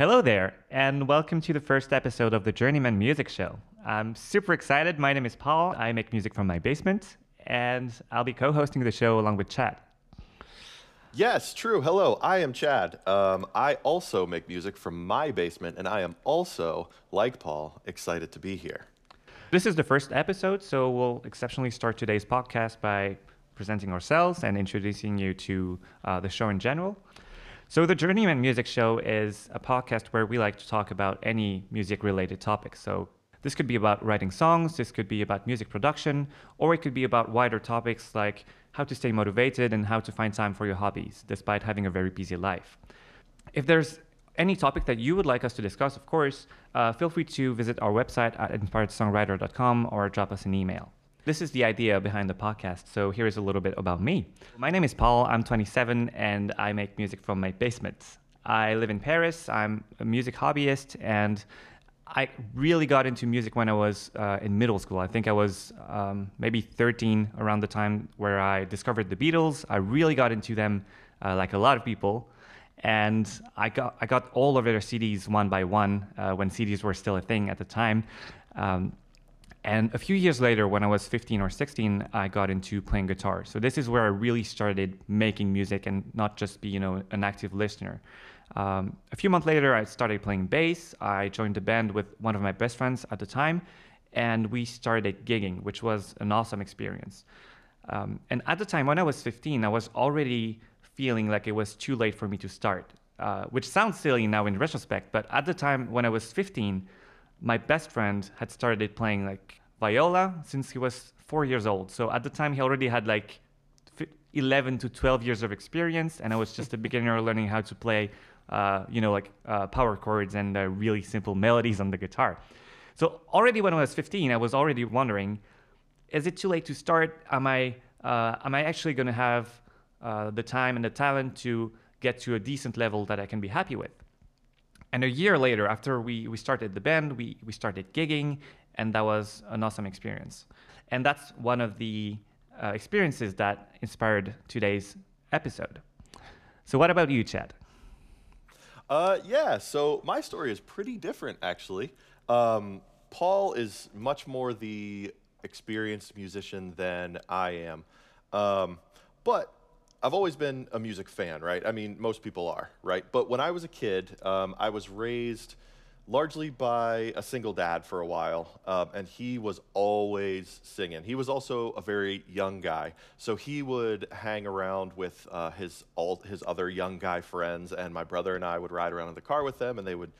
Hello there, and welcome to the first episode of the Journeyman Music Show. I'm super excited. My name is Paul. I make music from my basement, and I'll be co hosting the show along with Chad. Yes, true. Hello, I am Chad. Um, I also make music from my basement, and I am also, like Paul, excited to be here. This is the first episode, so we'll exceptionally start today's podcast by presenting ourselves and introducing you to uh, the show in general. So, the Journeyman Music Show is a podcast where we like to talk about any music related topics. So, this could be about writing songs, this could be about music production, or it could be about wider topics like how to stay motivated and how to find time for your hobbies despite having a very busy life. If there's any topic that you would like us to discuss, of course, uh, feel free to visit our website at inspiredsongwriter.com or drop us an email. This is the idea behind the podcast. So here is a little bit about me. My name is Paul. I'm 27 and I make music from my basement. I live in Paris. I'm a music hobbyist and I really got into music when I was uh, in middle school. I think I was um, maybe 13 around the time where I discovered the Beatles. I really got into them, uh, like a lot of people, and I got I got all of their CDs one by one uh, when CDs were still a thing at the time. Um, and a few years later, when I was 15 or 16, I got into playing guitar. So this is where I really started making music and not just be, you know, an active listener. Um, a few months later, I started playing bass. I joined the band with one of my best friends at the time, and we started gigging, which was an awesome experience. Um, and at the time, when I was 15, I was already feeling like it was too late for me to start, uh, which sounds silly now in retrospect, but at the time when I was 15, my best friend had started playing like viola since he was four years old. So at the time, he already had like 11 to 12 years of experience, and I was just a beginner learning how to play, uh, you know, like uh, power chords and uh, really simple melodies on the guitar. So already when I was 15, I was already wondering, is it too late to start? Am I uh, am I actually going to have uh, the time and the talent to get to a decent level that I can be happy with? And a year later, after we, we started the band, we, we started gigging, and that was an awesome experience. And that's one of the uh, experiences that inspired today's episode. So, what about you, Chad? Uh, yeah, so my story is pretty different, actually. Um, Paul is much more the experienced musician than I am. Um, but I've always been a music fan, right? I mean, most people are, right? But when I was a kid, um, I was raised largely by a single dad for a while, um, and he was always singing. He was also a very young guy, so he would hang around with uh, his all his other young guy friends, and my brother and I would ride around in the car with them, and they would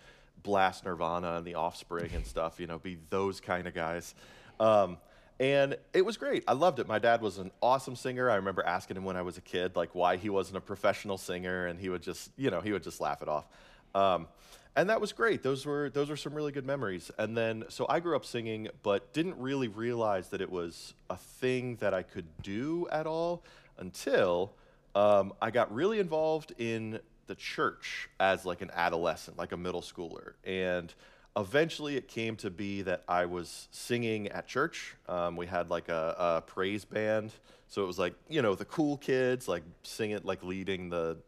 blast Nirvana and The Offspring and stuff. You know, be those kind of guys. Um, and it was great. I loved it. My dad was an awesome singer. I remember asking him when I was a kid, like why he wasn't a professional singer, and he would just, you know, he would just laugh it off. Um, and that was great. Those were those were some really good memories. And then, so I grew up singing, but didn't really realize that it was a thing that I could do at all until um, I got really involved in the church as like an adolescent, like a middle schooler, and eventually it came to be that I was singing at church. Um, we had like a, a, praise band. So it was like, you know, the cool kids, like singing, like leading the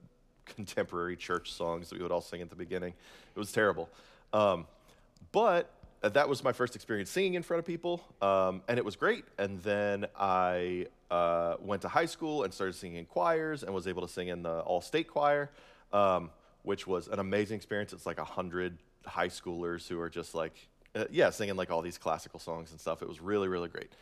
contemporary church songs that we would all sing at the beginning. It was terrible. Um, but that was my first experience singing in front of people, um, and it was great. And then I uh, went to high school and started singing in choirs and was able to sing in the all state choir, um, which was an amazing experience. It's like a hundred high schoolers who are just like, uh, yeah, singing like all these classical songs and stuff. It was really, really great.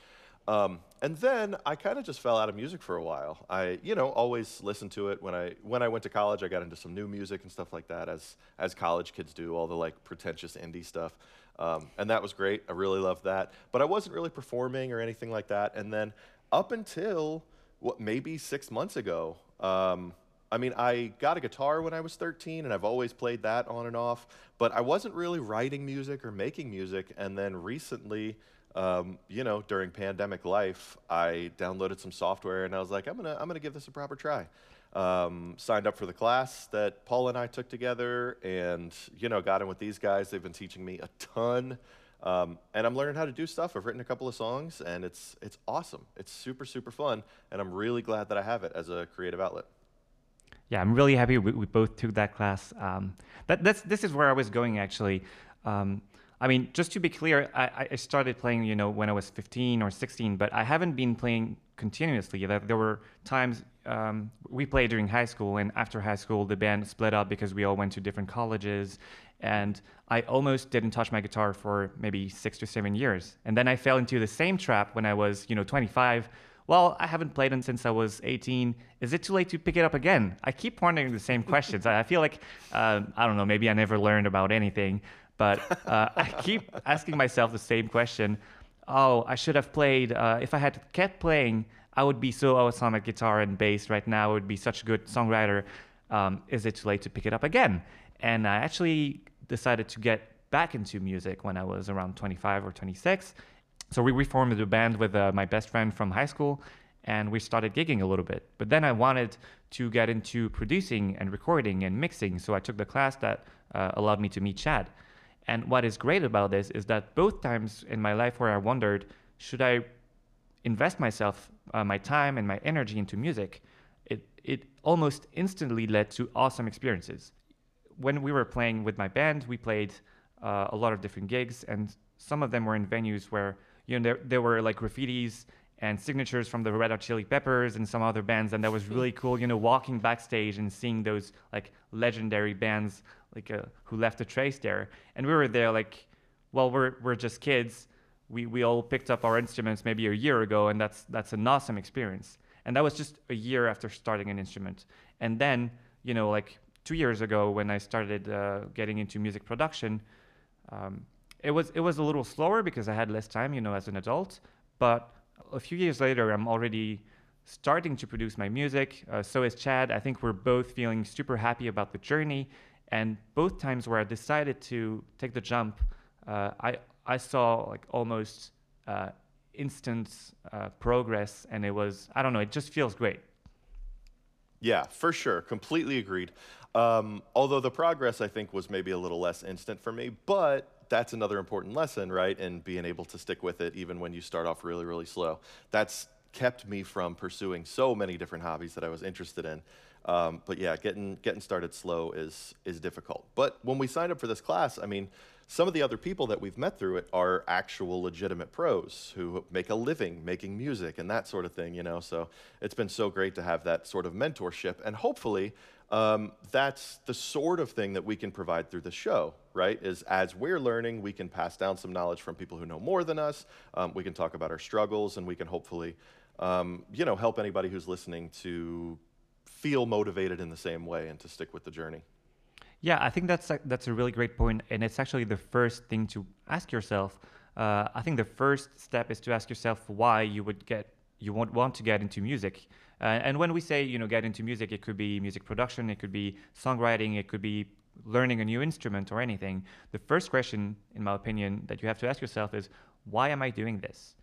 Um, and then I kind of just fell out of music for a while. I, you know, always listened to it when I when I went to college. I got into some new music and stuff like that, as as college kids do, all the like pretentious indie stuff, um, and that was great. I really loved that. But I wasn't really performing or anything like that. And then up until what maybe six months ago, um, I mean, I got a guitar when I was 13, and I've always played that on and off, but I wasn't really writing music or making music. And then recently, um, you know, during pandemic life, I downloaded some software and I was like, I'm gonna, I'm gonna give this a proper try. Um, signed up for the class that Paul and I took together, and you know, got in with these guys. They've been teaching me a ton, um, and I'm learning how to do stuff. I've written a couple of songs, and it's it's awesome. It's super super fun, and I'm really glad that I have it as a creative outlet. Yeah, I'm really happy we, we both took that class. Um, that, that's this is where I was going actually. Um, I mean, just to be clear, I, I started playing, you know, when I was 15 or 16, but I haven't been playing continuously. There, were times um, we played during high school, and after high school, the band split up because we all went to different colleges, and I almost didn't touch my guitar for maybe six to seven years. And then I fell into the same trap when I was, you know, 25. Well, I haven't played it since I was 18. Is it too late to pick it up again? I keep wondering the same questions. I feel like, uh, I don't know, maybe I never learned about anything, but uh, I keep asking myself the same question. Oh, I should have played. Uh, if I had kept playing, I would be so awesome at guitar and bass right now. I would be such a good songwriter. Um, is it too late to pick it up again? And I actually decided to get back into music when I was around 25 or 26. So we reformed the band with uh, my best friend from high school and we started gigging a little bit. But then I wanted to get into producing and recording and mixing. So I took the class that uh, allowed me to meet Chad. And what is great about this is that both times in my life where I wondered, should I invest myself, uh, my time and my energy into music, it, it almost instantly led to awesome experiences. When we were playing with my band, we played uh, a lot of different gigs, and some of them were in venues where you know there, there were like graffitis and signatures from the Red Hot Chili Peppers and some other bands, and that was really cool. You know, walking backstage and seeing those like legendary bands like uh, who left a trace there, and we were there like, well, we're we're just kids, we, we all picked up our instruments maybe a year ago, and that's that's an awesome experience. And that was just a year after starting an instrument. And then, you know, like two years ago when I started uh, getting into music production, um, it was it was a little slower because I had less time, you know, as an adult. But a few years later, I'm already starting to produce my music. Uh, so is Chad. I think we're both feeling super happy about the journey. And both times where I decided to take the jump, uh, I I saw like almost uh, instant uh, progress, and it was I don't know, it just feels great. Yeah, for sure, completely agreed. Um, although the progress I think was maybe a little less instant for me, but that's another important lesson, right? And being able to stick with it even when you start off really, really slow. That's kept me from pursuing so many different hobbies that I was interested in. Um, but yeah, getting getting started slow is is difficult. But when we signed up for this class, I mean, some of the other people that we've met through it are actual legitimate pros who make a living making music and that sort of thing, you know. So it's been so great to have that sort of mentorship, and hopefully, um, that's the sort of thing that we can provide through the show, right? Is as we're learning, we can pass down some knowledge from people who know more than us. Um, we can talk about our struggles, and we can hopefully, um, you know, help anybody who's listening to feel motivated in the same way and to stick with the journey. Yeah, I think that's a, that's a really great point, and it's actually the first thing to ask yourself. Uh, I think the first step is to ask yourself why you would get you want want to get into music. Uh, and when we say you know get into music, it could be music production, it could be songwriting, it could be learning a new instrument or anything. The first question, in my opinion, that you have to ask yourself is why am I doing this?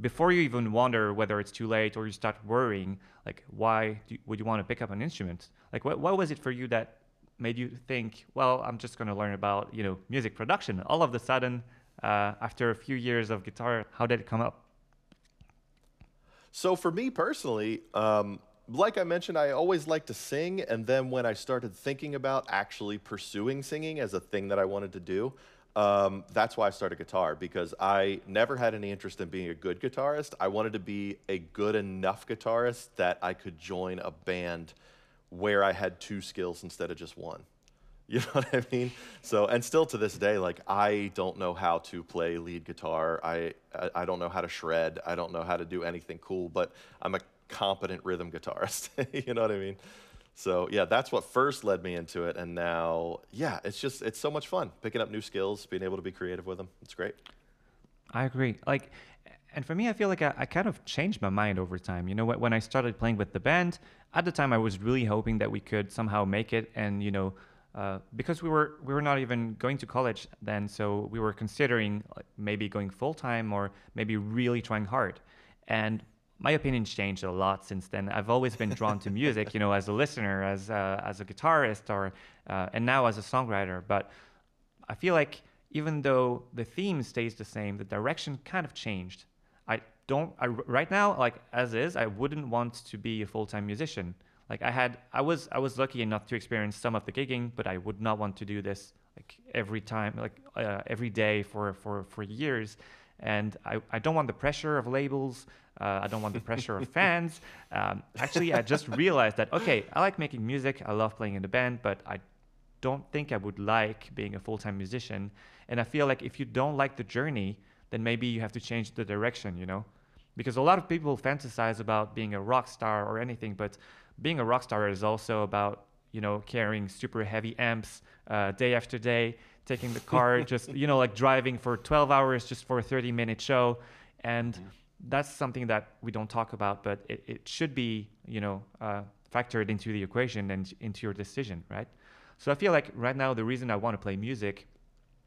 Before you even wonder whether it's too late or you start worrying, like why do, would you want to pick up an instrument? Like what, what was it for you that made you think, well, I'm just going to learn about you know music production? All of a sudden, uh, after a few years of guitar, how did it come up? So for me personally, um, like I mentioned, I always liked to sing, and then when I started thinking about actually pursuing singing as a thing that I wanted to do, um, that's why I started guitar because I never had any interest in being a good guitarist. I wanted to be a good enough guitarist that I could join a band where I had two skills instead of just one. You know what I mean? So, and still to this day, like I don't know how to play lead guitar. I, I don't know how to shred. I don't know how to do anything cool, but I'm a competent rhythm guitarist. you know what I mean? So yeah, that's what first led me into it, and now yeah, it's just it's so much fun picking up new skills, being able to be creative with them. It's great. I agree. Like, and for me, I feel like I, I, kind of changed my mind over time. You know, when I started playing with the band, at the time I was really hoping that we could somehow make it, and you know, uh, because we were we were not even going to college then, so we were considering maybe going full time or maybe really trying hard. And my opinion's changed a lot since then. I've always been drawn to music, you know, as a listener, as a, as a guitarist, or uh, and now as a songwriter. But I feel like even though the theme stays the same, the direction kind of changed. I don't I, right now, like as is, I wouldn't want to be a full time musician. Like I had, I was, I was lucky enough to experience some of the gigging, but I would not want to do this like every time, like uh, every day for for for years. And I, I don't want the pressure of labels. Uh, I don't want the pressure of fans. Um, actually, I just realized that okay, I like making music. I love playing in the band, but I don't think I would like being a full-time musician. And I feel like if you don't like the journey, then maybe you have to change the direction. You know, because a lot of people fantasize about being a rock star or anything, but being a rock star is also about you know carrying super heavy amps uh, day after day taking the car just you know like driving for 12 hours just for a 30 minute show and mm-hmm. that's something that we don't talk about but it, it should be you know uh, factored into the equation and into your decision right so i feel like right now the reason i want to play music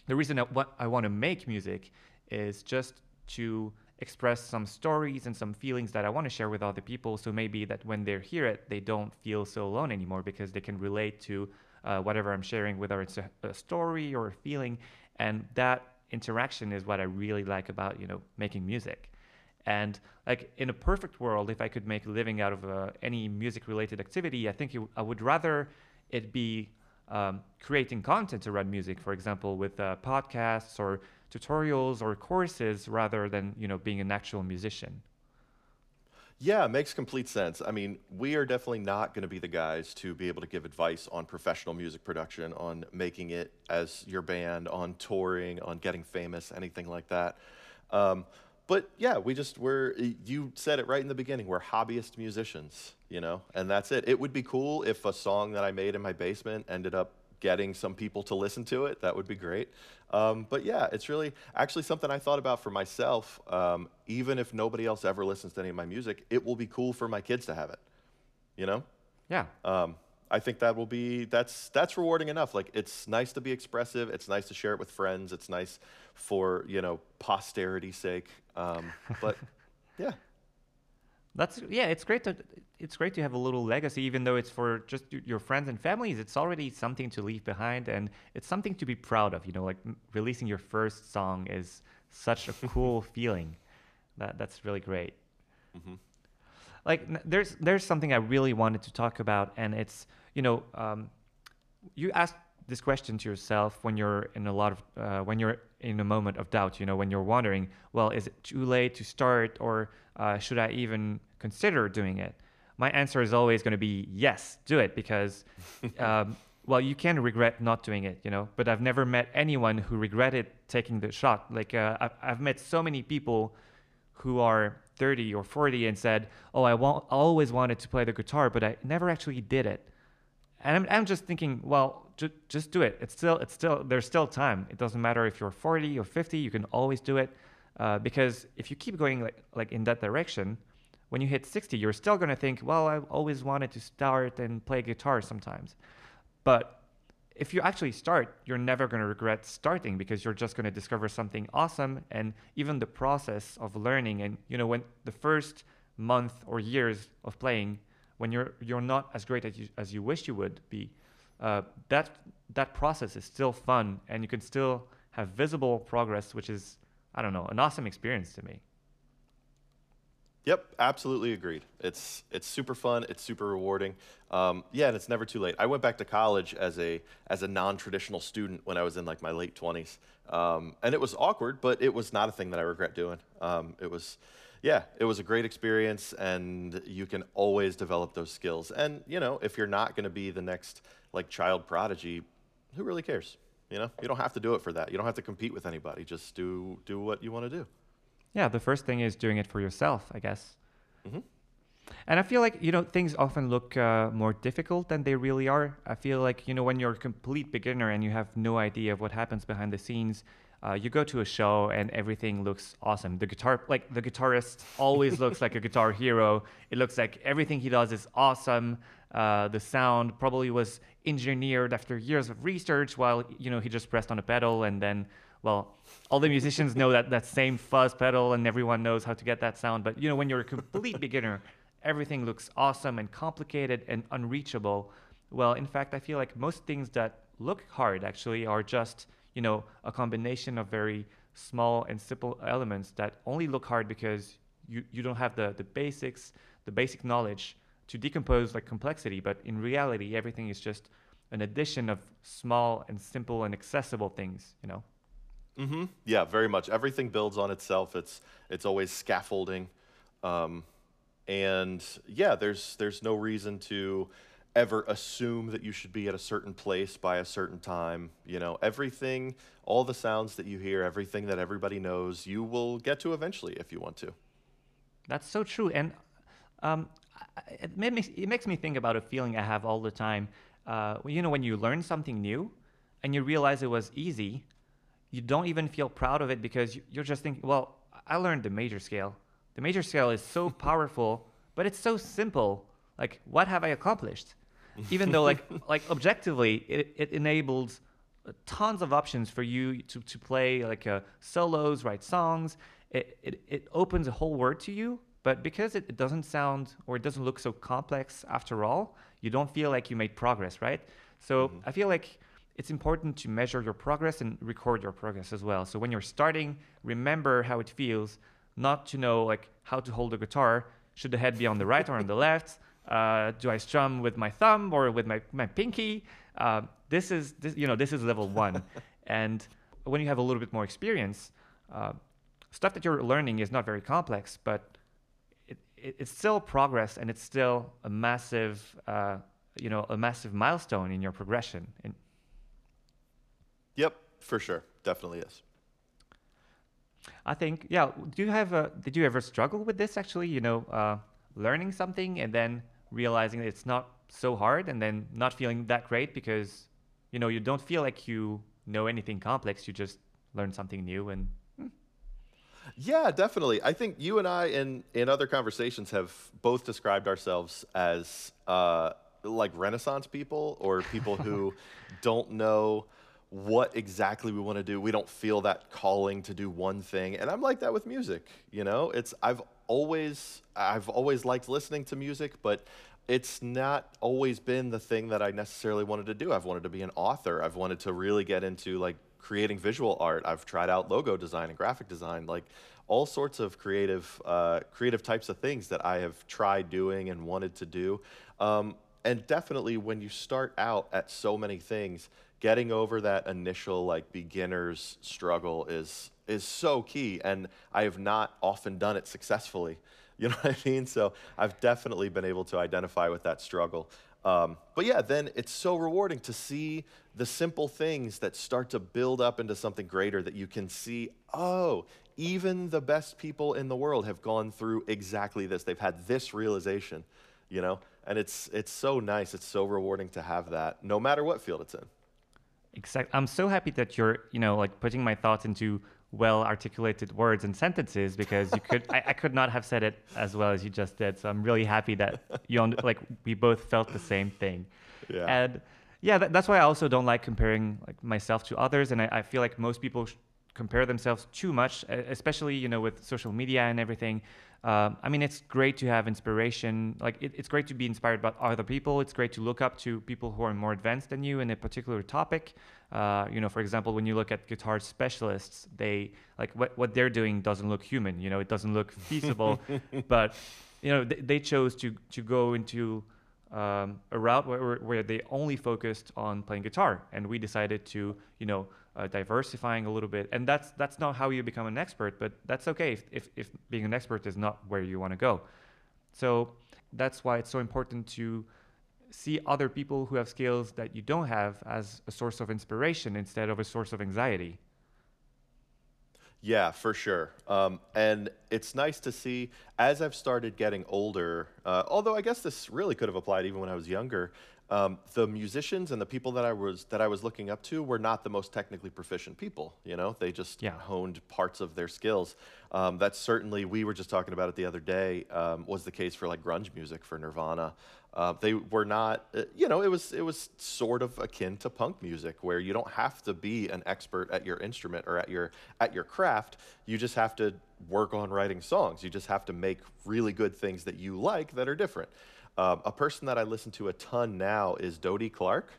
the reason I, what I want to make music is just to express some stories and some feelings that I want to share with other people. So maybe that when they hear it, they don't feel so alone anymore because they can relate to uh, whatever I'm sharing, whether it's a, a, story or a feeling. And that interaction is what I really like about you know making music. And like in a perfect world, if I could make a living out of uh, any music-related activity, I think it, I would rather it be um, creating content around music, for example, with uh, podcasts or tutorials or courses rather than you know being an actual musician. Yeah, it makes complete sense. I mean, we are definitely not going to be the guys to be able to give advice on professional music production, on making it as your band, on touring, on getting famous, anything like that. Um, but yeah, we just we're you said it right in the beginning. We're hobbyist musicians, you know, and that's it. It would be cool if a song that I made in my basement ended up getting some people to listen to it. That would be great. Um, but yeah, it's really actually something I thought about for myself. Um, even if nobody else ever listens to any of my music, it will be cool for my kids to have it. You know? Yeah. Um, I think that will be that's that's rewarding enough. Like it's nice to be expressive. It's nice to share it with friends. It's nice for you know posterity's sake. Um, but yeah, that's yeah. It's great to it's great to have a little legacy, even though it's for just your friends and families. It's already something to leave behind, and it's something to be proud of. You know, like releasing your first song is such a cool feeling. That that's really great. Mm-hmm. Like there's there's something I really wanted to talk about, and it's you know um, you ask this question to yourself when you're in a lot of uh, when you're in a moment of doubt. You know, when you're wondering, well, is it too late to start, or uh, should I even consider doing it? my answer is always going to be yes, do it because, um, well, you can regret not doing it, you know. But I've never met anyone who regretted taking the shot. Like uh, I've, I've met so many people who are 30 or 40 and said, "Oh, I want, always wanted to play the guitar, but I never actually did it." And I'm, I'm just thinking, well, ju- just do it. It's still, it's still, there's still time. It doesn't matter if you're 40 or 50. You can always do it, uh, because if you keep going like, like in that direction, when you hit 60, you're still going to think, well, I've always wanted to start and play guitar sometimes. But if you actually start, you're never going to regret starting because you're just going to discover something awesome. And even the process of learning, and you know, when the first month or years of playing, when you're you're not as great as you as you wish you would be, uh, that that process is still fun, and you can still have visible progress, which is I don't know, an awesome experience to me. Yep, absolutely agreed. It's it's super fun. It's super rewarding. Um, yeah, and it's never too late. I went back to college as a as a non-traditional student when I was in like my late twenties, um, and it was awkward, but it was not a thing that I regret doing. Um, it was, yeah, it was a great experience, and you can always develop those skills. And you know, if you're not going to be the next like child prodigy, who really cares? You know, you don't have to do it for that. You don't have to compete with anybody. Just do do what you want to do. Yeah, the first thing is doing it for yourself, I guess. Mm-hmm. And I feel like, you know, things often look uh, more difficult than they really are. I feel like, you know, when you're a complete beginner and you have no idea of what happens behind the scenes, uh, you go to a show and everything looks awesome. The guitar, like the guitarist, always looks like a guitar hero. It looks like everything he does is awesome. Uh, the sound probably was engineered after years of research, while you know he just pressed on a pedal and then well, all the musicians know that that same fuzz pedal and everyone knows how to get that sound. But you know, when you're a complete beginner, everything looks awesome and complicated and unreachable. Well, in fact, I feel like most things that look hard actually are just, you know, a combination of very small and simple elements that only look hard because you, you don't have the, the basics, the basic knowledge to decompose like complexity, but in reality, everything is just an addition of small and simple and accessible things, you know? Mm-hmm. Yeah, very much. Everything builds on itself. It's it's always scaffolding, um, and yeah, there's there's no reason to ever assume that you should be at a certain place by a certain time. You know, everything, all the sounds that you hear, everything that everybody knows, you will get to eventually if you want to. That's so true, and um, it makes it makes me think about a feeling I have all the time. Uh, you know, when you learn something new, and you realize it was easy you don't even feel proud of it because you're just thinking, well, I learned the major scale. The major scale is so powerful, but it's so simple. Like, what have I accomplished? Even though, like, like objectively, it, it enables tons of options for you to, to play like uh, solos, write songs. It, it, it opens a whole world to you, but because it, it doesn't sound or it doesn't look so complex after all, you don't feel like you made progress, right? So mm-hmm. I feel like it's important to measure your progress and record your progress as well. So when you're starting, remember how it feels, not to know like how to hold a guitar. Should the head be on the right or on the left? Uh, do I strum with my thumb or with my, my pinky? Uh, this is this, you know this is level one, and when you have a little bit more experience, uh, stuff that you're learning is not very complex, but it, it, it's still progress and it's still a massive uh, you know a massive milestone in your progression. Yep, for sure, definitely is. I think, yeah. Do you have a? Did you ever struggle with this? Actually, you know, uh, learning something and then realizing that it's not so hard, and then not feeling that great because, you know, you don't feel like you know anything complex. You just learn something new and. Hmm. Yeah, definitely. I think you and I, in in other conversations, have both described ourselves as uh, like Renaissance people or people who don't know what exactly we want to do. We don't feel that calling to do one thing. And I'm like that with music, you know? It's I've always I've always liked listening to music, but it's not always been the thing that I necessarily wanted to do. I've wanted to be an author. I've wanted to really get into like creating visual art. I've tried out logo design and graphic design, like all sorts of creative uh, creative types of things that I have tried doing and wanted to do. Um, and definitely when you start out at so many things, getting over that initial like beginner's struggle is is so key and i have not often done it successfully. You know what i mean? So i've definitely been able to identify with that struggle. Um, but yeah then it's so rewarding to see the simple things that start to build up into something greater that you can see oh even the best people in the world have gone through exactly this. They've had this realization you know? And it's it's so nice. It's so rewarding to have that no matter what field it's in Exactly. I'm so happy that you're, you know, like putting my thoughts into well articulated words and sentences because you could I, I, could not have said it as well as you just did so i'm really happy that you like we both felt the same thing yeah. and yeah that, that's why i also don't like comparing like myself to others and i, I feel like most people sh- compare themselves too much especially you know with social media and everything um, I mean, it's great to have inspiration. Like, it, it's great to be inspired by other people. It's great to look up to people who are more advanced than you in a particular topic. Uh, you know, for example, when you look at guitar specialists, they like what what they're doing doesn't look human. You know, it doesn't look feasible. but you know, they, they chose to to go into um, a route where, where they only focused on playing guitar, and we decided to, you know, uh, diversifying a little bit. And that's that's not how you become an expert, but that's okay if, if, if being an expert is not where you want to go. So that's why it's so important to see other people who have skills that you don't have as a source of inspiration instead of a source of anxiety. Yeah, for sure. Um, and it's nice to see as I've started getting older, uh, although I guess this really could have applied even when I was younger, um, the musicians and the people that I was that I was looking up to were not the most technically proficient people. You know, they just yeah. honed parts of their skills. Um, that's certainly we were just talking about it the other day. Um, was the case for like grunge music for Nirvana. Uh, they were not, uh, you know, it was it was sort of akin to punk music, where you don't have to be an expert at your instrument or at your at your craft. You just have to work on writing songs. You just have to make really good things that you like that are different. Um, a person that I listen to a ton now is Dodie Clark.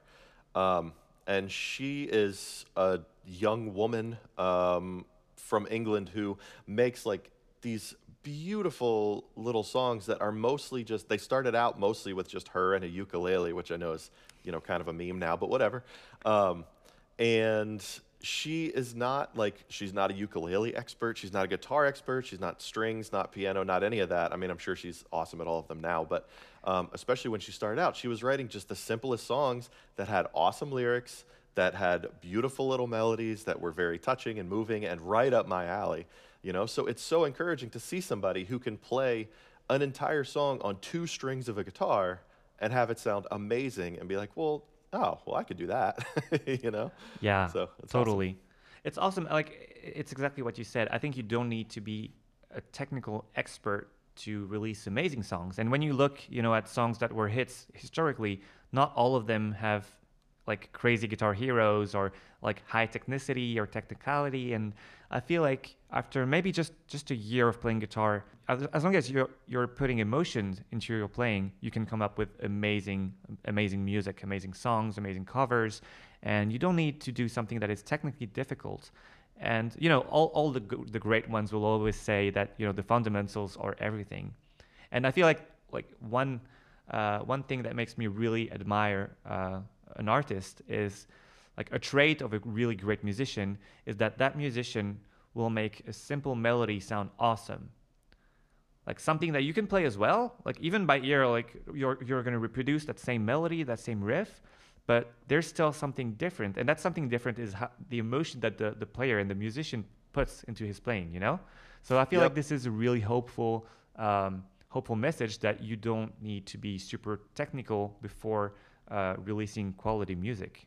Um, and she is a young woman um, from England who makes like these beautiful little songs that are mostly just they started out mostly with just her and a ukulele, which I know is you know kind of a meme now, but whatever. Um, and she is not like she's not a ukulele expert she's not a guitar expert she's not strings not piano not any of that i mean i'm sure she's awesome at all of them now but um, especially when she started out she was writing just the simplest songs that had awesome lyrics that had beautiful little melodies that were very touching and moving and right up my alley you know so it's so encouraging to see somebody who can play an entire song on two strings of a guitar and have it sound amazing and be like well oh, well, I could do that, you know? Yeah, so totally. Awesome. It's awesome. Like, it's exactly what you said. I think you don't need to be a technical expert to release amazing songs. And when you look, you know, at songs that were hits historically, not all of them have like crazy guitar heroes or like high technicity or technicality. And I feel like after maybe just just a year of playing guitar, as, as long as you're you're putting emotions into your playing, you can come up with amazing amazing music, amazing songs, amazing covers, and you don't need to do something that is technically difficult. And you know, all all the the great ones will always say that you know the fundamentals are everything. And I feel like like one uh, one thing that makes me really admire uh, an artist is like a trait of a really great musician is that that musician will make a simple melody sound awesome like something that you can play as well like even by ear like you're you're going to reproduce that same melody that same riff but there's still something different and that something different is how, the emotion that the, the player and the musician puts into his playing you know so i feel yep. like this is a really hopeful um, hopeful message that you don't need to be super technical before uh, releasing quality music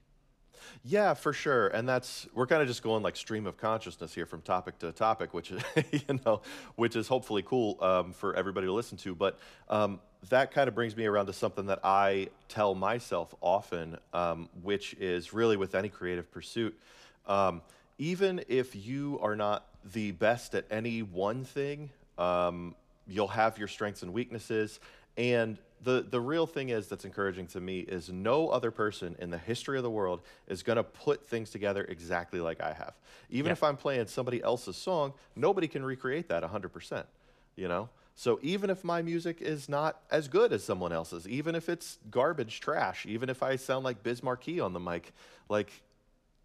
yeah, for sure. And that's we're kind of just going like stream of consciousness here from topic to topic, which is you know, which is hopefully cool um, for everybody to listen to. But um, that kind of brings me around to something that I tell myself often, um, which is really with any creative pursuit. Um, even if you are not the best at any one thing, um, you'll have your strengths and weaknesses. And the, the real thing is that's encouraging to me is no other person in the history of the world is going to put things together exactly like I have. Even yeah. if I'm playing somebody else's song, nobody can recreate that 100%, you know? So even if my music is not as good as someone else's, even if it's garbage trash, even if I sound like Biz Markie on the mic, like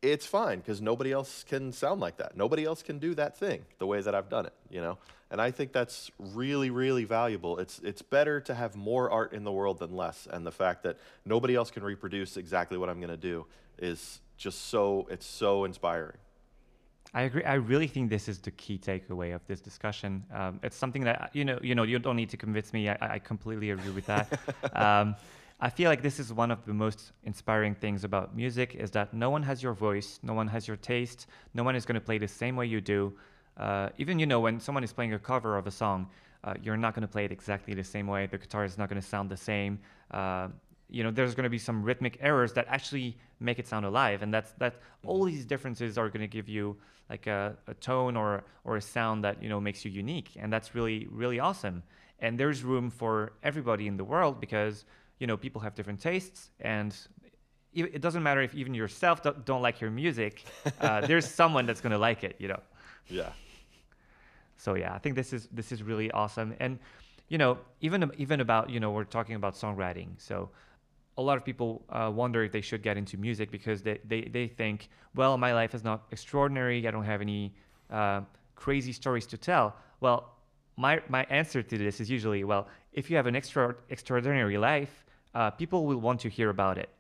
it's fine because nobody else can sound like that. Nobody else can do that thing the way that I've done it, you know? And I think that's really, really valuable. It's, it's better to have more art in the world than less. And the fact that nobody else can reproduce exactly what I'm going to do is just so, it's so inspiring. I agree. I really think this is the key takeaway of this discussion. Um, it's something that you know. You know, you don't need to convince me. I, I completely agree with that. um, I feel like this is one of the most inspiring things about music is that no one has your voice, no one has your taste, no one is going to play the same way you do. Uh, even you know when someone is playing a cover of a song, uh, you're not going to play it exactly the same way. The guitar is not going to sound the same. Uh, you know, there's going to be some rhythmic errors that actually make it sound alive, and that's that. All these differences are going to give you like a, a tone or or a sound that you know makes you unique, and that's really really awesome. And there's room for everybody in the world because you know people have different tastes, and it doesn't matter if even yourself don't, don't like your music. Uh, there's someone that's going to like it, you know. Yeah. So yeah, I think this is this is really awesome, and you know, even even about you know we're talking about songwriting, so a lot of people uh, wonder if they should get into music because they, they, they think, well, my life is not extraordinary. I don't have any uh, crazy stories to tell. Well, my, my answer to this is usually, well, if you have an extra, extraordinary life, uh, people will want to hear about it.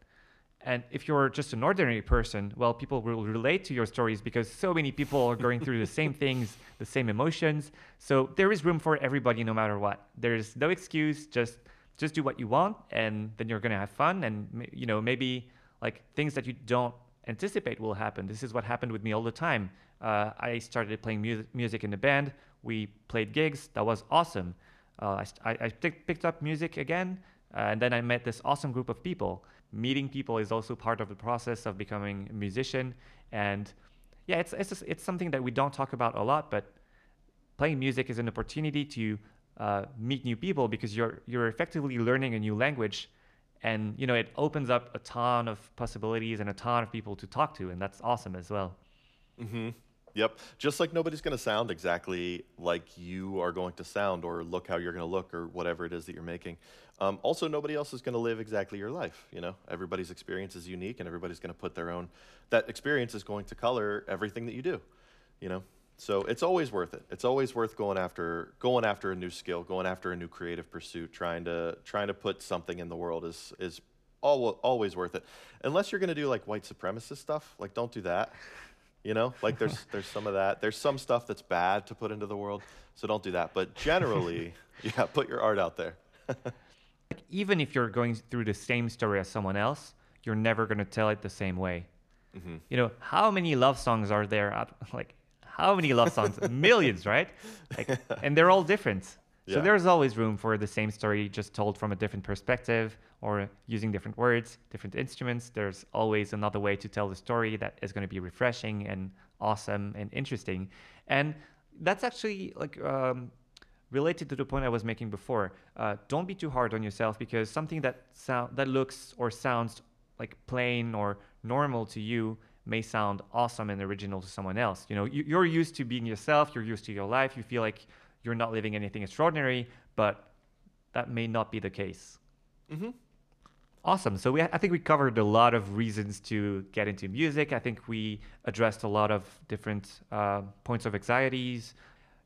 And if you're just an ordinary person, well, people will relate to your stories because so many people are going through the same things, the same emotions. So there is room for everybody, no matter what. There's no excuse. Just just do what you want, and then you're gonna have fun. And you know, maybe like things that you don't anticipate will happen. This is what happened with me all the time. Uh, I started playing music, music in the band. We played gigs. That was awesome. Uh, I, I, picked up music again, uh, and then I met this awesome group of people meeting people is also part of the process of becoming a musician. And yeah, it's it's just, it's something that we don't talk about a lot, but playing music is an opportunity to uh, meet new people because you're you're effectively learning a new language, and you know it opens up a ton of possibilities and a ton of people to talk to, and that's awesome as well. Mm-hmm. Yep. Just like nobody's going to sound exactly like you are going to sound or look how you're going to look or whatever it is that you're making. Um, also, nobody else is going to live exactly your life. You know, everybody's experience is unique and everybody's going to put their own, that experience is going to color everything that you do, you know? So it's always worth it. It's always worth going after, going after a new skill, going after a new creative pursuit, trying to, trying to put something in the world is, is al- always worth it. Unless you're going to do like white supremacist stuff, like don't do that. You know, like there's there's some of that. There's some stuff that's bad to put into the world, so don't do that. But generally, yeah, put your art out there. Like, even if you're going through the same story as someone else, you're never going to tell it the same way. Mm-hmm. You know, how many love songs are there? Out, like, how many love songs? Millions, right? Like, and they're all different. So Yeah. there's always room for the same story just told from a different perspective or using different words, different instruments. There's always another way to tell the story that is going to be refreshing and awesome and interesting. And that's actually like um, related to the point I was making before. Uh, don't be too hard on yourself because something that sound that looks or sounds like plain or normal to you may sound awesome and original to someone else. You know, you, you're used to being yourself. You're used to your life. You feel like you're not living anything extraordinary, but that may not be the case. Mm-hmm. Awesome. So we, I think we covered a lot of reasons to get into music. I think we addressed a lot of different uh, points of anxieties.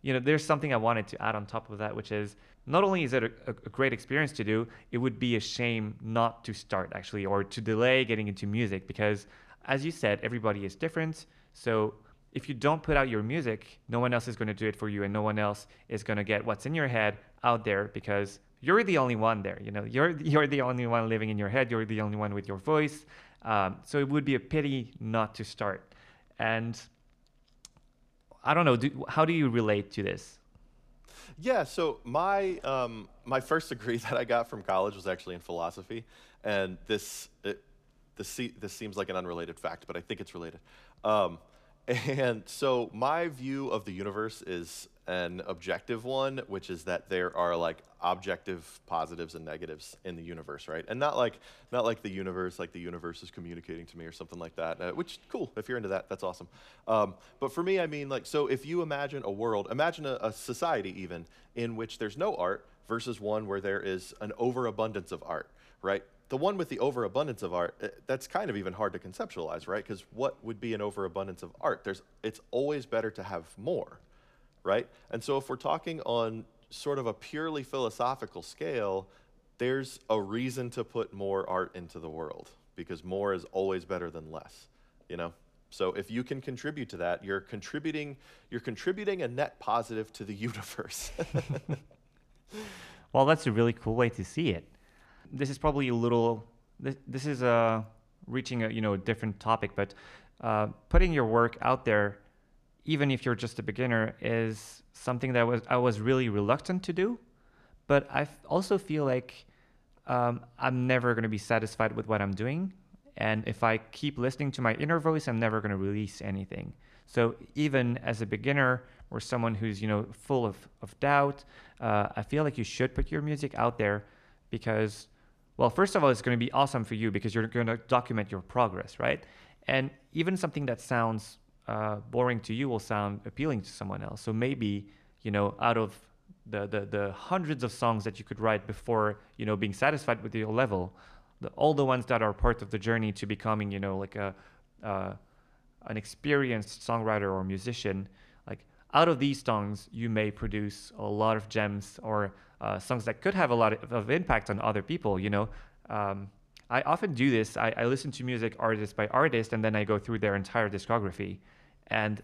You know, there's something I wanted to add on top of that, which is not only is it a, a great experience to do, it would be a shame not to start actually or to delay getting into music because, as you said, everybody is different. So if you don't put out your music, no one else is going to do it for you, and no one else is going to get what's in your head out there because you're the only one there. You know, you're you're the only one living in your head. You're the only one with your voice. Um, so it would be a pity not to start. And I don't know. Do, how do you relate to this? Yeah, so my um, my first degree that I got from college was actually in philosophy, and this it, this this seems like an unrelated fact, but I think it's related. Um, and so my view of the universe is an objective one, which is that there are like objective positives and negatives in the universe, right? And not like not like the universe, like the universe is communicating to me or something like that. Uh, which cool, if you're into that, that's awesome. Um, but for me, I mean, like, so if you imagine a world, imagine a, a society even in which there's no art versus one where there is an overabundance of art, right? The one with the overabundance of art, uh, that's kind of even hard to conceptualize, right? Because what would be an overabundance of art? There's, it's always better to have more, right? And so if we're talking on sort of a purely philosophical scale, there's a reason to put more art into the world because more is always better than less, you know? So if you can contribute to that, you're contributing you're contributing a net positive to the universe. Well, that's a really cool way to see it. This is probably a little. This, this is uh, reaching a you know a different topic, but uh, putting your work out there, even if you're just a beginner, is something that was I was really reluctant to do. But I also feel like um, I'm never going to be satisfied with what I'm doing, and if I keep listening to my inner voice, I'm never going to release anything. So even as a beginner or someone who's you know full of, of doubt, uh, I feel like you should put your music out there because, well, first of all, it's going to be awesome for you because you're going to document your progress, right? And even something that sounds uh, boring to you will sound appealing to someone else. So maybe you know out of the, the the hundreds of songs that you could write before you know being satisfied with your level, the, all the ones that are part of the journey to becoming you know like a uh, an experienced songwriter or musician, like out of these songs, you may produce a lot of gems or uh, songs that could have a lot of, of impact on other people. You know, um, I often do this. I, I listen to music artist by artist, and then I go through their entire discography, and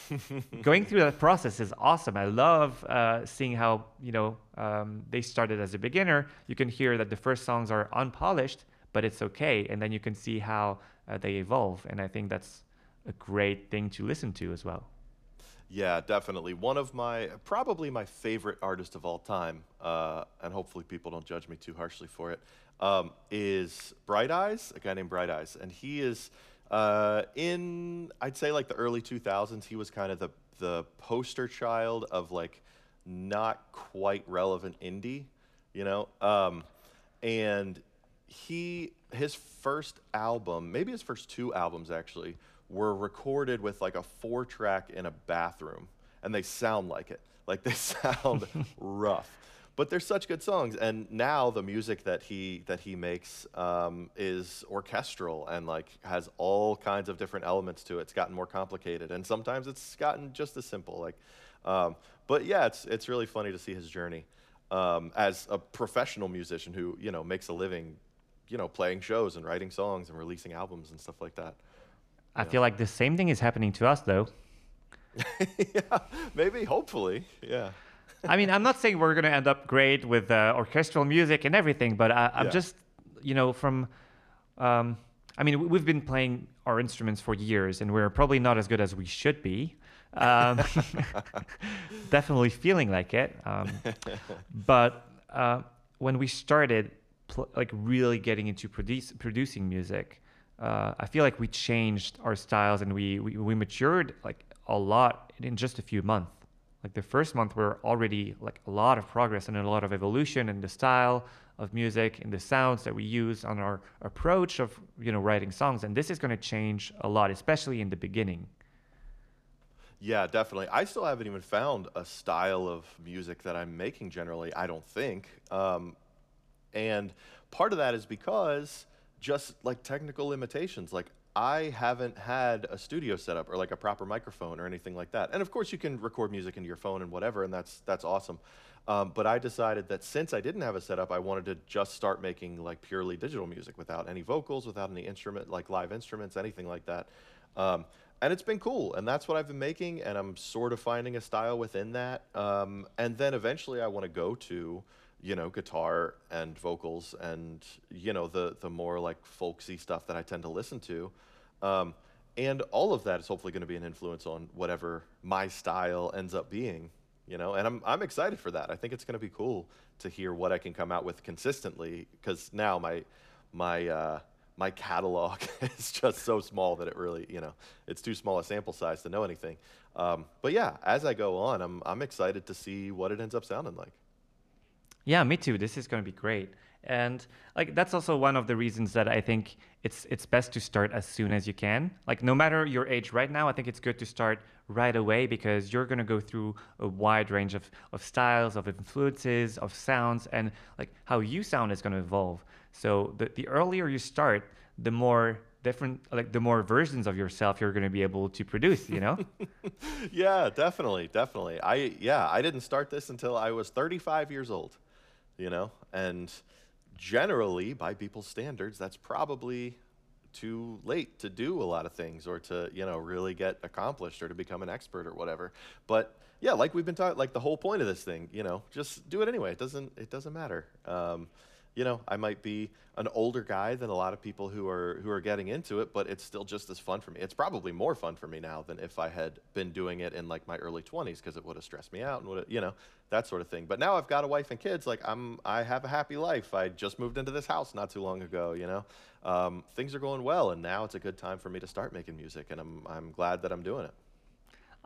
going through that process is awesome. I love uh, seeing how you know um, they started as a beginner. You can hear that the first songs are unpolished, but it's okay, and then you can see how uh, they evolve. And I think that's a great thing to listen to as well. Yeah, definitely. One of my, probably my favorite artist of all time, uh, and hopefully people don't judge me too harshly for it, um, is Bright Eyes, a guy named Bright Eyes. And he is uh, in, I'd say like the early 2000s, he was kind of the, the poster child of like not quite relevant indie, you know? Um, and he, his first album, maybe his first two albums actually, were recorded with like a four track in a bathroom, and they sound like it. Like they sound rough. But they're such good songs and now the music that he that he makes um, is orchestral and like has all kinds of different elements to it. It's gotten more complicated and sometimes it's gotten just as simple like um, but yeah it's it's really funny to see his journey um, as a professional musician who you know makes a living you know playing shows and writing songs and releasing albums and stuff like that i feel like the same thing is happening to us though yeah maybe hopefully yeah I mean, I'm not saying we're going to end up great with uh, orchestral music and everything, but I, am Yeah. just, you know, from, um, I mean, we- we've been playing our instruments for years, and we're probably not as good as we should be. Um, definitely feeling like it. Um, but uh, when we started, pl- like really getting into produce- producing music, uh, I feel like we changed our styles and we, we we matured like a lot in just a few months. Like the first month, we're already like a lot of progress and a lot of evolution in the style of music, in the sounds that we use on our approach of you know writing songs, and this is going to change a lot, especially in the beginning. Yeah, definitely. I still haven't even found a style of music that I'm making generally, I don't think. Um, and part of that is because just like technical limitations. Like, I haven't had a studio setup or like a proper microphone or anything like that. And of course, you can record music into your phone and whatever, and that's that's awesome. Um, but I decided that since I didn't have a setup, I wanted to just start making like purely digital music without any vocals, without any instrument, like live instruments, anything like that. Um, and it's been cool, and that's what I've been making, and I'm sort of finding a style within that. Um, and then eventually, I want to go to you know, guitar and vocals and, you know, the, the more like folksy stuff that I tend to listen to. Um, and all of that is hopefully going to be an influence on whatever my style ends up being, you know, and I'm, I'm excited for that. I think it's going to be cool to hear what I can come out with consistently because now my, my, uh, my catalog is just so small that it really, you know, it's too small a sample size to know anything. Um, but yeah, as I go on, I'm, I'm excited to see what it ends up sounding like. Yeah, me too. This is going to be great. And like that's also one of the reasons that I think it's it's best to start as soon as you can. Like no matter your age right now, I think it's good to start right away because you're going to go through a wide range of, of styles, of influences, of sounds and like how you sound is going to evolve. So the, the earlier you start, the more different like the more versions of yourself you're going to be able to produce, you know? yeah, definitely, definitely. I yeah, I didn't start this until I was 35 years old, you know, and generally by people's standards, that's probably too late to do a lot of things or to you know really get accomplished or to become an expert or whatever. But yeah, like we've been talking, like the whole point of this thing, you know, just do it anyway. It doesn't it doesn't matter. Um, you know, I might be an older guy than a lot of people who are who are getting into it, but it's still just as fun for me. It's probably more fun for me now than if I had been doing it in like my early 20s because it would have stressed me out and would you know that sort of thing. But now I've got a wife and kids. Like I'm, I have a happy life. I just moved into this house not too long ago. You know, um, things are going well, and now it's a good time for me to start making music, and I'm I'm glad that I'm doing it.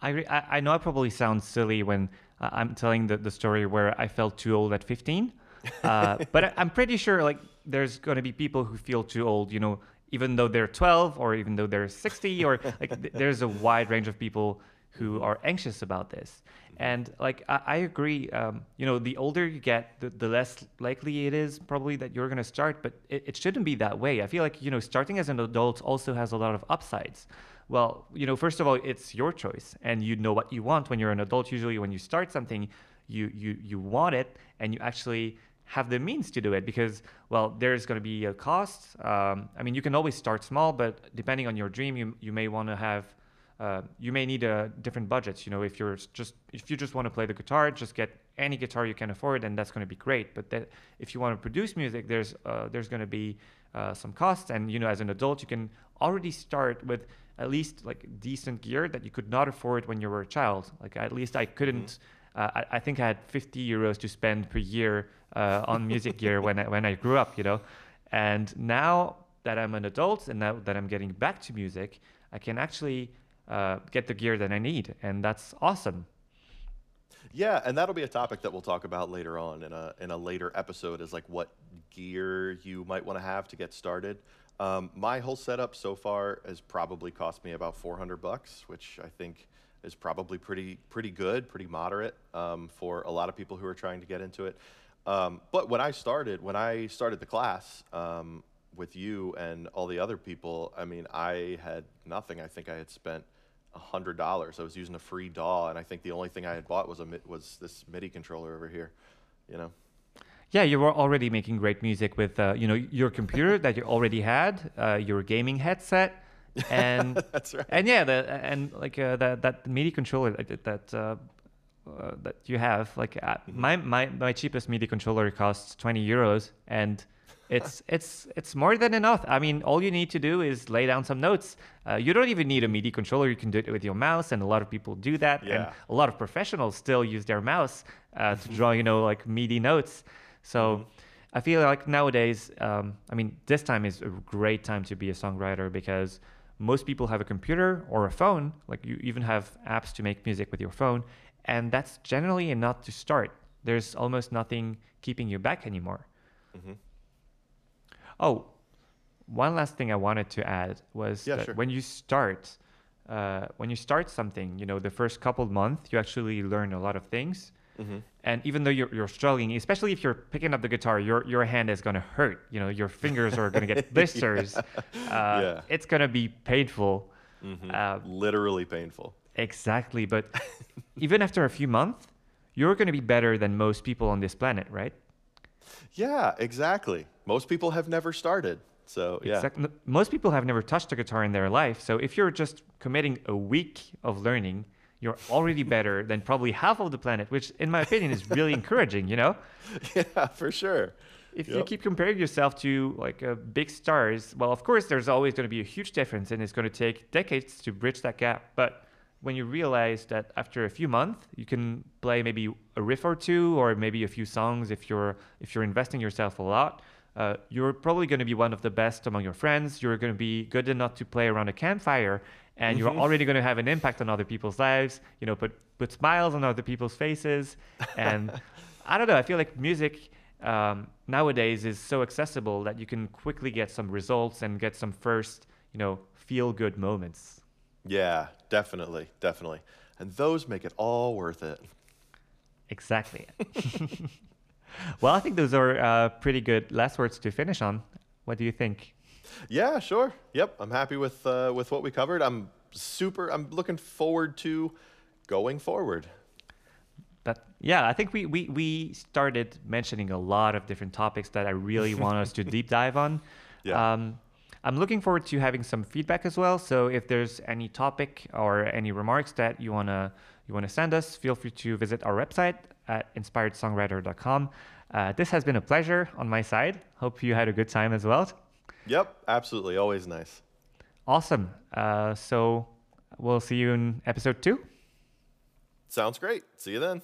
I, I know I probably sound silly when uh, I'm telling the, the story where I felt too old at 15. Uh, but I'm pretty sure like there's going to be people who feel too old, you know, even though they're 12 or even though they're 60 or like th- there's a wide range of people who are anxious about this. And like I, I agree, um, you know, the older you get, the, the less likely it is probably that you're going to start. But it, it shouldn't be that way. I feel like you know, starting as an adult also has a lot of upsides. Well, you know, first of all, it's your choice, and you know what you want when you're an adult. Usually, when you start something, you you you want it, and you actually have the means to do it because well there's going to be a cost. Um, i mean you can always start small but depending on your dream you, you may want to have uh, you may need a different budgets. You know if you're just if you just want to play the guitar just get any guitar you can afford and that's going to be great. But that if you want to produce music there's uh, there's going to be uh, some costs. And you know as an adult you can already start with at least like decent gear that you could not afford when you were a child. Like at least i couldn't uh, I, I think I had 50 euros to spend per year uh, on music gear when I, when I grew up, you know. And now that I'm an adult and now that I'm getting back to music, I can actually uh, get the gear that I need, and that's awesome. Yeah, and that'll be a topic that we'll talk about later on in a in a later episode. Is like what gear you might want to have to get started. Um, my whole setup so far has probably cost me about 400 bucks, which I think is probably pretty pretty good, pretty moderate um, for a lot of people who are trying to get into it. Um, but when I started, when I started the class um, with you and all the other people, I mean, I had nothing. I think I had spent hundred dollars. I was using a free DAW, and I think the only thing I had bought was a was this MIDI controller over here. You know. Yeah, you were already making great music with uh, you know your computer that you already had, uh, your gaming headset, and that's right. And yeah, the, and like uh, that that MIDI controller that uh, that you have, like uh, mm-hmm. my my my cheapest MIDI controller costs twenty euros, and it's it's it's more than enough. I mean, all you need to do is lay down some notes. Uh, you don't even need a MIDI controller. You can do it with your mouse, and a lot of people do that. Yeah. And a lot of professionals still use their mouse uh, to draw, you know, like MIDI notes. So. Mm-hmm. I feel like nowadays, um, I mean, this time is a great time to be a songwriter because most people have a computer or a phone. Like you even have apps to make music with your phone, and that's generally enough to start. There's almost nothing keeping you back anymore. Mm-hmm. Oh, one last thing I wanted to add was yeah, that sure. when you start, uh, when you start something, you know, the first couple months, you actually learn a lot of things. Mm-hmm. And even though you're, you're struggling, especially if you're picking up the guitar, your, your hand is going to hurt. You know, your fingers are going to get blisters. yeah. Uh, yeah. It's going to be painful. Mm-hmm. Uh, Literally painful. Exactly. But even after a few months, you're going to be better than most people on this planet, right? Yeah, exactly. Most people have never started. So, yeah. Exactly. Most people have never touched a guitar in their life. So, if you're just committing a week of learning, you're already better than probably half of the planet, which, in my opinion, is really encouraging, you know? Yeah, for sure. If yep. you keep comparing yourself to like uh, big stars, well, of course, there's always going to be a huge difference and it's going to take decades to bridge that gap. But when you realize that after a few months you can play maybe a riff or two or maybe a few songs if you're if you're investing yourself a lot uh, you're probably going to be one of the best among your friends. You're going to be good enough to play around a campfire and mm-hmm. you're already going to have an impact on other people's lives you know put put smiles on other people's faces. And i don't know i feel like music um, nowadays is so accessible that you can quickly get some results and get some first you know feel good moments yeah, definitely, definitely. And those make it all worth it. Exactly. well, I think those are uh, pretty good last words to finish on. What do you think? Yeah, sure. Yep, I'm happy with uh, with what we covered. I'm super. I'm looking forward to going forward. But yeah, I think we, we, we started mentioning a lot of different topics that I really want us to deep dive on. Yeah. Um, I'm looking forward to having some feedback as well. So if there's any topic or any remarks that you wanna you wanna send us, feel free to visit our website at inspiredsongwriter.com. Uh, this has been a pleasure on my side. Hope you had a good time as well. Yep, absolutely. Always nice. Awesome. Uh, so we'll see you in episode two. Sounds great. See you then.